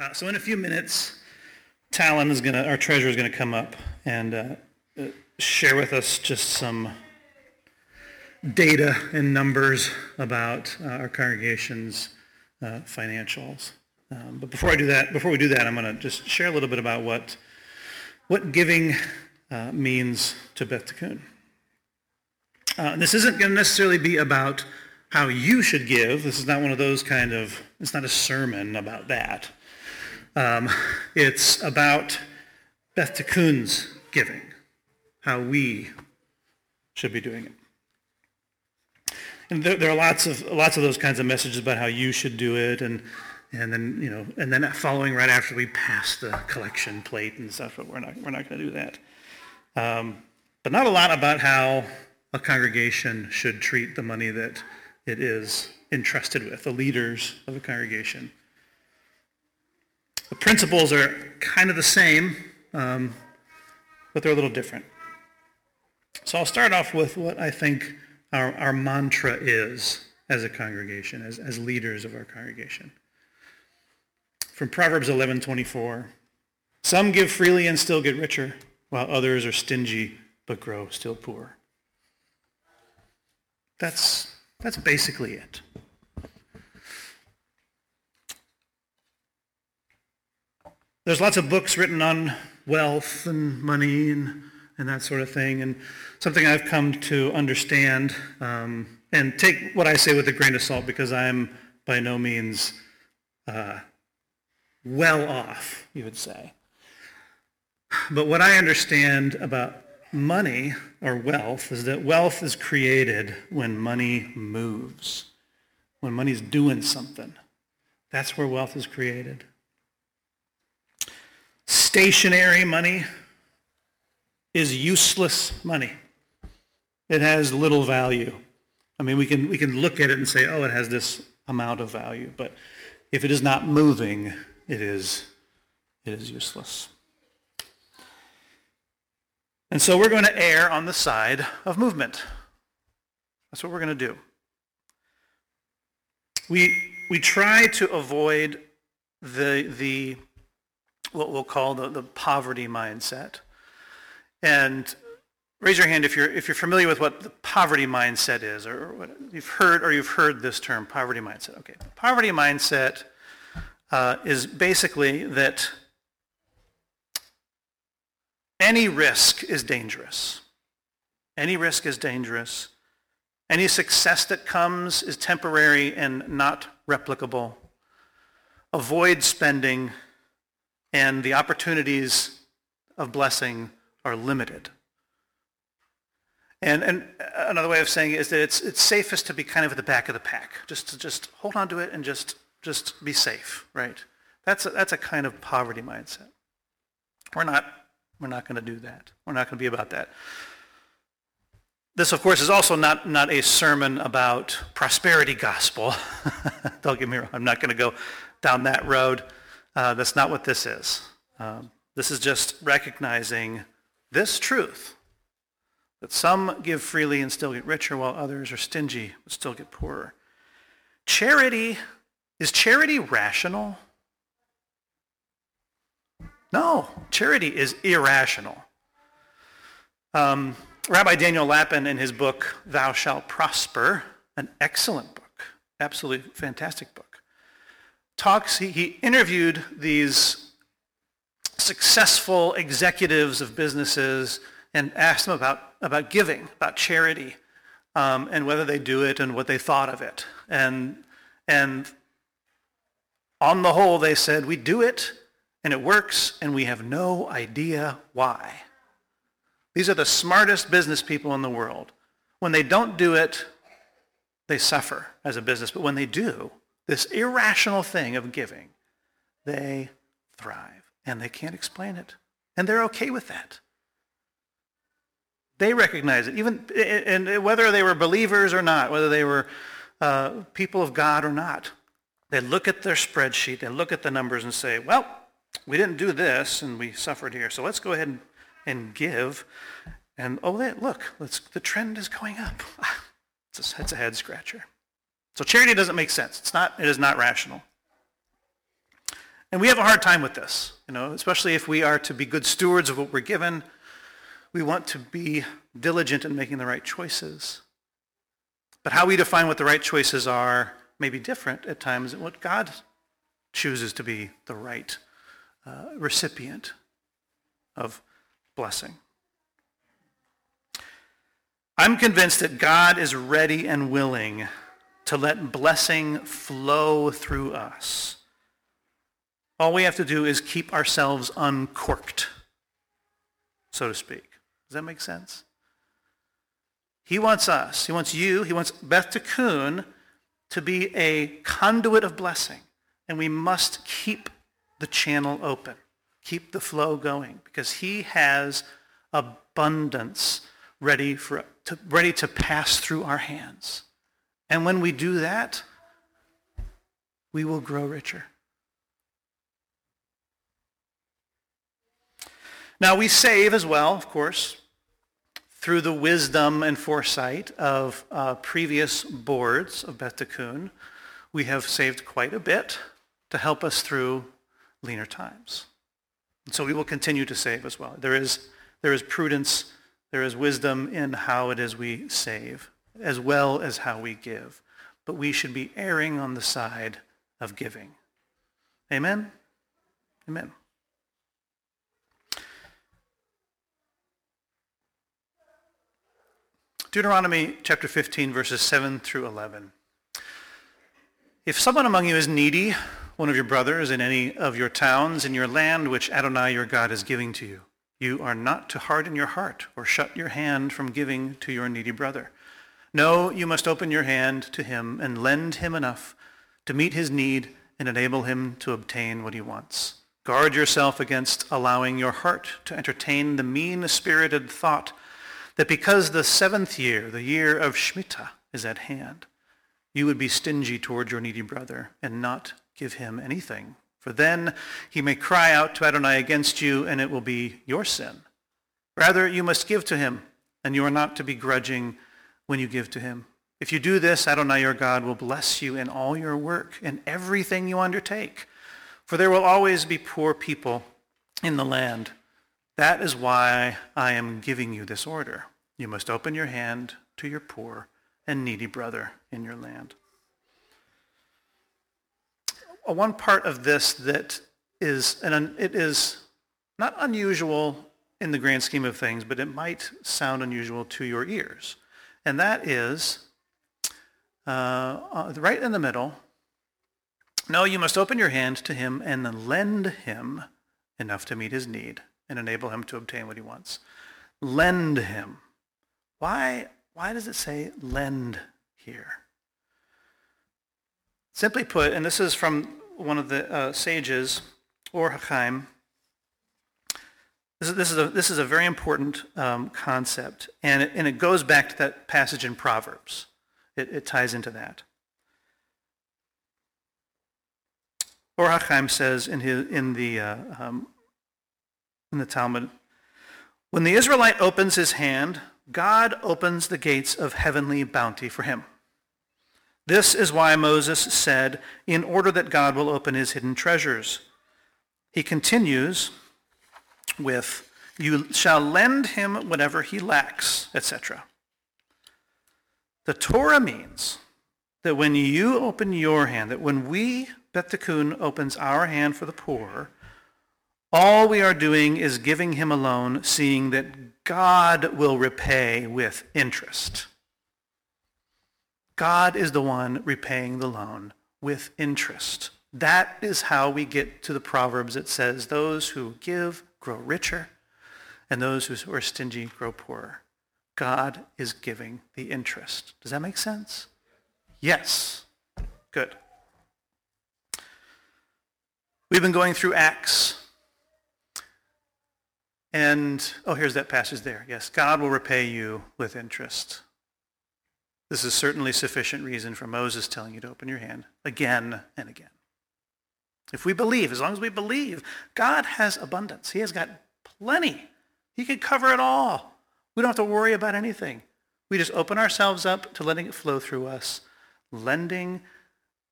Uh, so in a few minutes, Talon is going to, our treasurer is going to come up and uh, uh, share with us just some data and numbers about uh, our congregation's uh, financials. Um, but before I do that, before we do that, I'm going to just share a little bit about what what giving uh, means to Beth Tikkun. This isn't going to necessarily be about how you should give. This is not one of those kind of. It's not a sermon about that. Um, it's about Beth Tikkun's giving, how we should be doing it. And there, there, are lots of lots of those kinds of messages about how you should do it, and and then you know, and then following right after we pass the collection plate and stuff. But we're not we're not going to do that. Um, but not a lot about how a congregation should treat the money that it is entrusted with, the leaders of a congregation. The principles are kind of the same, um, but they're a little different. So I'll start off with what I think our, our mantra is as a congregation, as, as leaders of our congregation. From Proverbs 11:24, some give freely and still get richer, while others are stingy but grow still poor. That's, that's basically it. There's lots of books written on wealth and money and, and that sort of thing. And something I've come to understand, um, and take what I say with a grain of salt because I'm by no means uh, well off, you would say. But what I understand about money or wealth is that wealth is created when money moves, when money's doing something. That's where wealth is created. Stationary money is useless money. It has little value. I mean, we can, we can look at it and say, oh, it has this amount of value. But if it is not moving, it is, it is useless. And so we're going to err on the side of movement. That's what we're going to do. We, we try to avoid the, the what we'll call the, the poverty mindset. And raise your hand if you're, if you're familiar with what the poverty mindset is, or what you've heard, or you've heard this term, poverty mindset. Okay, poverty mindset uh, is basically that any risk is dangerous. Any risk is dangerous. Any success that comes is temporary and not replicable. Avoid spending and the opportunities of blessing are limited. And, and another way of saying it is that it's, it's safest to be kind of at the back of the pack, just to just hold on to it and just, just be safe, right? That's a, that's a kind of poverty mindset. We're not, we're not going to do that. We're not going to be about that. This, of course, is also not, not a sermon about prosperity gospel. Don't get me wrong. I'm not going to go down that road. Uh, that's not what this is. Um, this is just recognizing this truth, that some give freely and still get richer, while others are stingy but still get poorer. Charity, is charity rational? No, charity is irrational. Um, Rabbi Daniel Lapin, in his book, Thou Shalt Prosper, an excellent book, absolutely fantastic book, talks, he, he interviewed these successful executives of businesses and asked them about, about giving, about charity, um, and whether they do it and what they thought of it. And, and on the whole, they said, we do it and it works and we have no idea why. These are the smartest business people in the world. When they don't do it, they suffer as a business. But when they do, this irrational thing of giving, they thrive. And they can't explain it. And they're okay with that. They recognize it, even and whether they were believers or not, whether they were uh, people of God or not. They look at their spreadsheet, they look at the numbers and say, well, we didn't do this and we suffered here, so let's go ahead and, and give. And oh, look, the trend is going up. It's a, it's a head scratcher. So charity doesn't make sense. It's not, it is not rational. And we have a hard time with this, you know, especially if we are to be good stewards of what we're given. We want to be diligent in making the right choices. But how we define what the right choices are may be different at times than what God chooses to be the right uh, recipient of blessing. I'm convinced that God is ready and willing to let blessing flow through us. All we have to do is keep ourselves uncorked, so to speak. Does that make sense? He wants us, he wants you, he wants Beth Tikkun to be a conduit of blessing. And we must keep the channel open, keep the flow going, because he has abundance ready, for, to, ready to pass through our hands. And when we do that, we will grow richer. Now we save as well, of course, through the wisdom and foresight of uh, previous boards of Beth Tikkun. We have saved quite a bit to help us through leaner times. And so we will continue to save as well. There is, there is prudence, there is wisdom in how it is we save as well as how we give. But we should be erring on the side of giving. Amen? Amen. Deuteronomy chapter 15, verses 7 through 11. If someone among you is needy, one of your brothers in any of your towns in your land which Adonai your God is giving to you, you are not to harden your heart or shut your hand from giving to your needy brother. No, you must open your hand to him and lend him enough to meet his need and enable him to obtain what he wants. Guard yourself against allowing your heart to entertain the mean-spirited thought that because the seventh year, the year of Shemitah, is at hand, you would be stingy toward your needy brother and not give him anything. For then he may cry out to Adonai against you, and it will be your sin. Rather, you must give to him, and you are not to be grudging when you give to him. If you do this, Adonai your God will bless you in all your work and everything you undertake. For there will always be poor people in the land. That is why I am giving you this order. You must open your hand to your poor and needy brother in your land. One part of this that is, and it is not unusual in the grand scheme of things, but it might sound unusual to your ears and that is uh, uh, right in the middle. No, you must open your hand to him and then lend him enough to meet his need and enable him to obtain what he wants. Lend him. Why, why does it say lend here? Simply put, and this is from one of the uh, sages, Or HaChaim, this is, this is, a, this is a very important um, concept, and it, and it goes back to that passage in Proverbs. It, it ties into that. Or says in, his, in, the, uh, um, in the Talmud, when the Israelite opens his hand, God opens the gates of heavenly bounty for him. This is why Moses said, in order that God will open his hidden treasures. He continues, with, You shall lend him whatever he lacks, etc. The Torah means that when you open your hand, that when we, Tikkun, opens our hand for the poor, all we are doing is giving him a loan, seeing that God will repay with interest. God is the one repaying the loan with interest. That is how we get to the Proverbs that says, those who give grow richer, and those who are stingy grow poorer. God is giving the interest. Does that make sense? Yes. Good. We've been going through Acts. And, oh, here's that passage there. Yes, God will repay you with interest. This is certainly sufficient reason for Moses telling you to open your hand again and again. If we believe, as long as we believe, God has abundance. He has got plenty. He can cover it all. We don't have to worry about anything. We just open ourselves up to letting it flow through us, lending,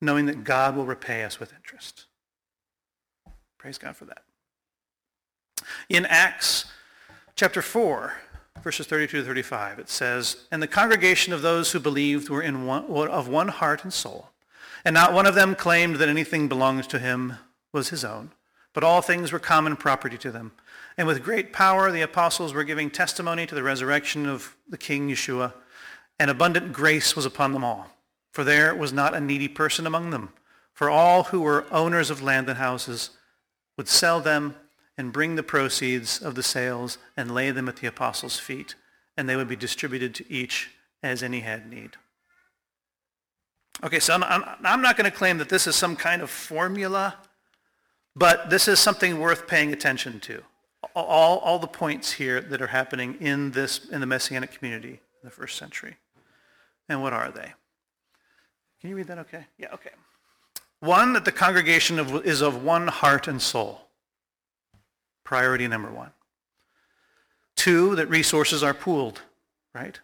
knowing that God will repay us with interest. Praise God for that. In Acts chapter 4, verses 32 to 35, it says, And the congregation of those who believed were in one, of one heart and soul. And not one of them claimed that anything belonged to him was his own, but all things were common property to them. And with great power the apostles were giving testimony to the resurrection of the King Yeshua, and abundant grace was upon them all. For there was not a needy person among them. For all who were owners of land and houses would sell them and bring the proceeds of the sales and lay them at the apostles' feet, and they would be distributed to each as any had need. Okay, so I'm, not going to claim that this is some kind of formula, but this is something worth paying attention to. All, all the points here that are happening in this in the Messianic community in the first century. And what are they? Can you read that okay? Yeah, okay. One, that the congregation of, is of one heart and soul. Priority number one. Two, that resources are pooled, right?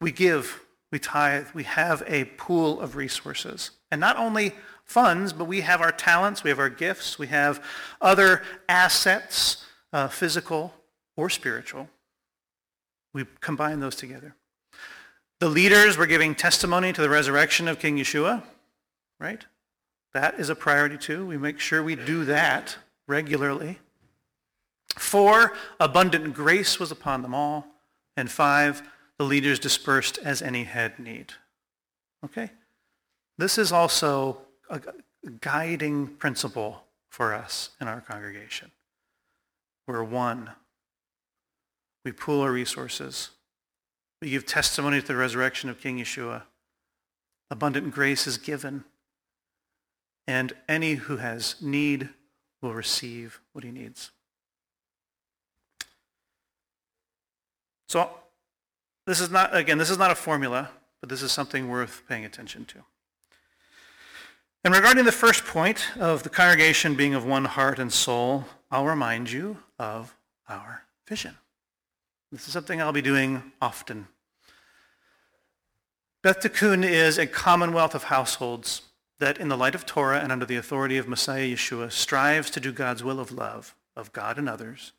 We give, we tithe, we have a pool of resources. And not only funds, but we have our talents, we have our gifts, we have other assets, uh, physical or spiritual. We combine those together. The leaders were giving testimony to the resurrection of King Yeshua, right? That is a priority too. We make sure we do that regularly. Four, abundant grace was upon them all. And five, the leaders dispersed as any had need. Okay? This is also a guiding principle for us in our congregation. We're one. We pool our resources. We give testimony to the resurrection of King Yeshua. Abundant grace is given. And any who has need will receive what he needs. So this is not, again, this is not a formula, but this is something worth paying attention to. And regarding the first point of the congregation being of one heart and soul, I'll remind you of our vision. This is something I'll be doing often. Beth Tikkun is a commonwealth of households that, in the light of Torah and under the authority of Messiah Yeshua, strives to do God's will of love of God and others,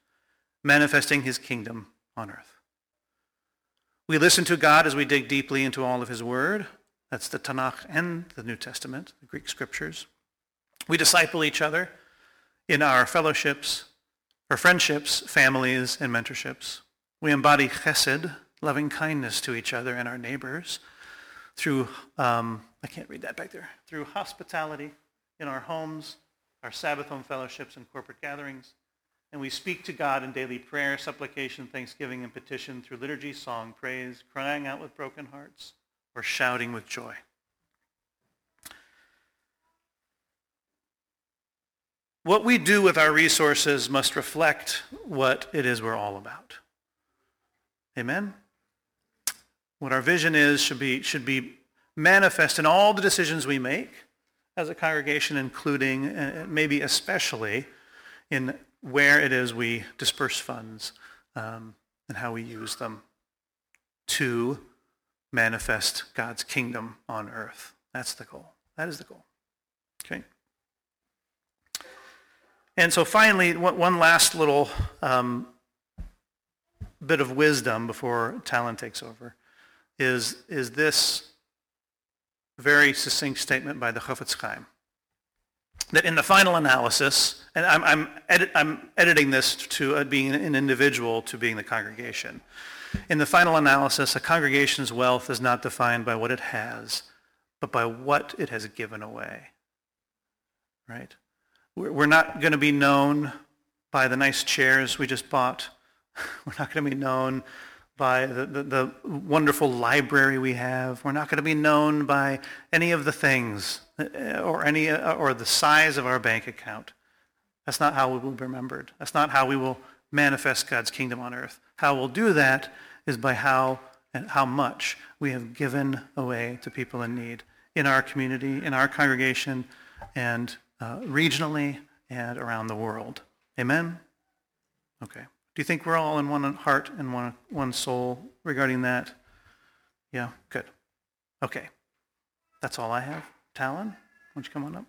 manifesting his kingdom on earth. We listen to God as we dig deeply into all of his word. That's the Tanakh and the New Testament, the Greek scriptures. We disciple each other in our fellowships, our friendships, families, and mentorships. We embody chesed, loving kindness to each other and our neighbors through, um, I can't read that back there, through hospitality in our homes, our Sabbath home fellowships and corporate gatherings. And we speak to God in daily prayer, supplication, thanksgiving, and petition through liturgy, song, praise, crying out with broken hearts, or shouting with joy. What we do with our resources must reflect what it is we're all about. Amen? What our vision is should be, should be manifest in all the decisions we make as a congregation, including, uh, maybe especially, in where it is we disperse funds um, and how we use them to manifest God's kingdom on earth. That's the goal. That is the goal. Okay? And so finally, one last little um, bit of wisdom before Talon takes over is, is this very succinct statement by the Chofetz Chaim. That in the final analysis, and I'm, I'm, edit, I'm editing this to uh, being an individual to being the congregation. In the final analysis, a congregation's wealth is not defined by what it has, but by what it has given away. Right? We're not going to be known by the nice chairs we just bought. We're not going to be known by the, the, the, wonderful library we have. We're not going to be known by any of the things or, any, uh, or the size of our bank account. That's not how we will be remembered. That's not how we will manifest God's kingdom on earth. How we'll do that is by how and how much we have given away to people in need in our community, in our congregation, and uh, regionally and around the world. Amen? Okay. Do you think we're all in one heart and one, one soul regarding that? Yeah, good. Okay. That's all I have. Talon, why don't you come on up?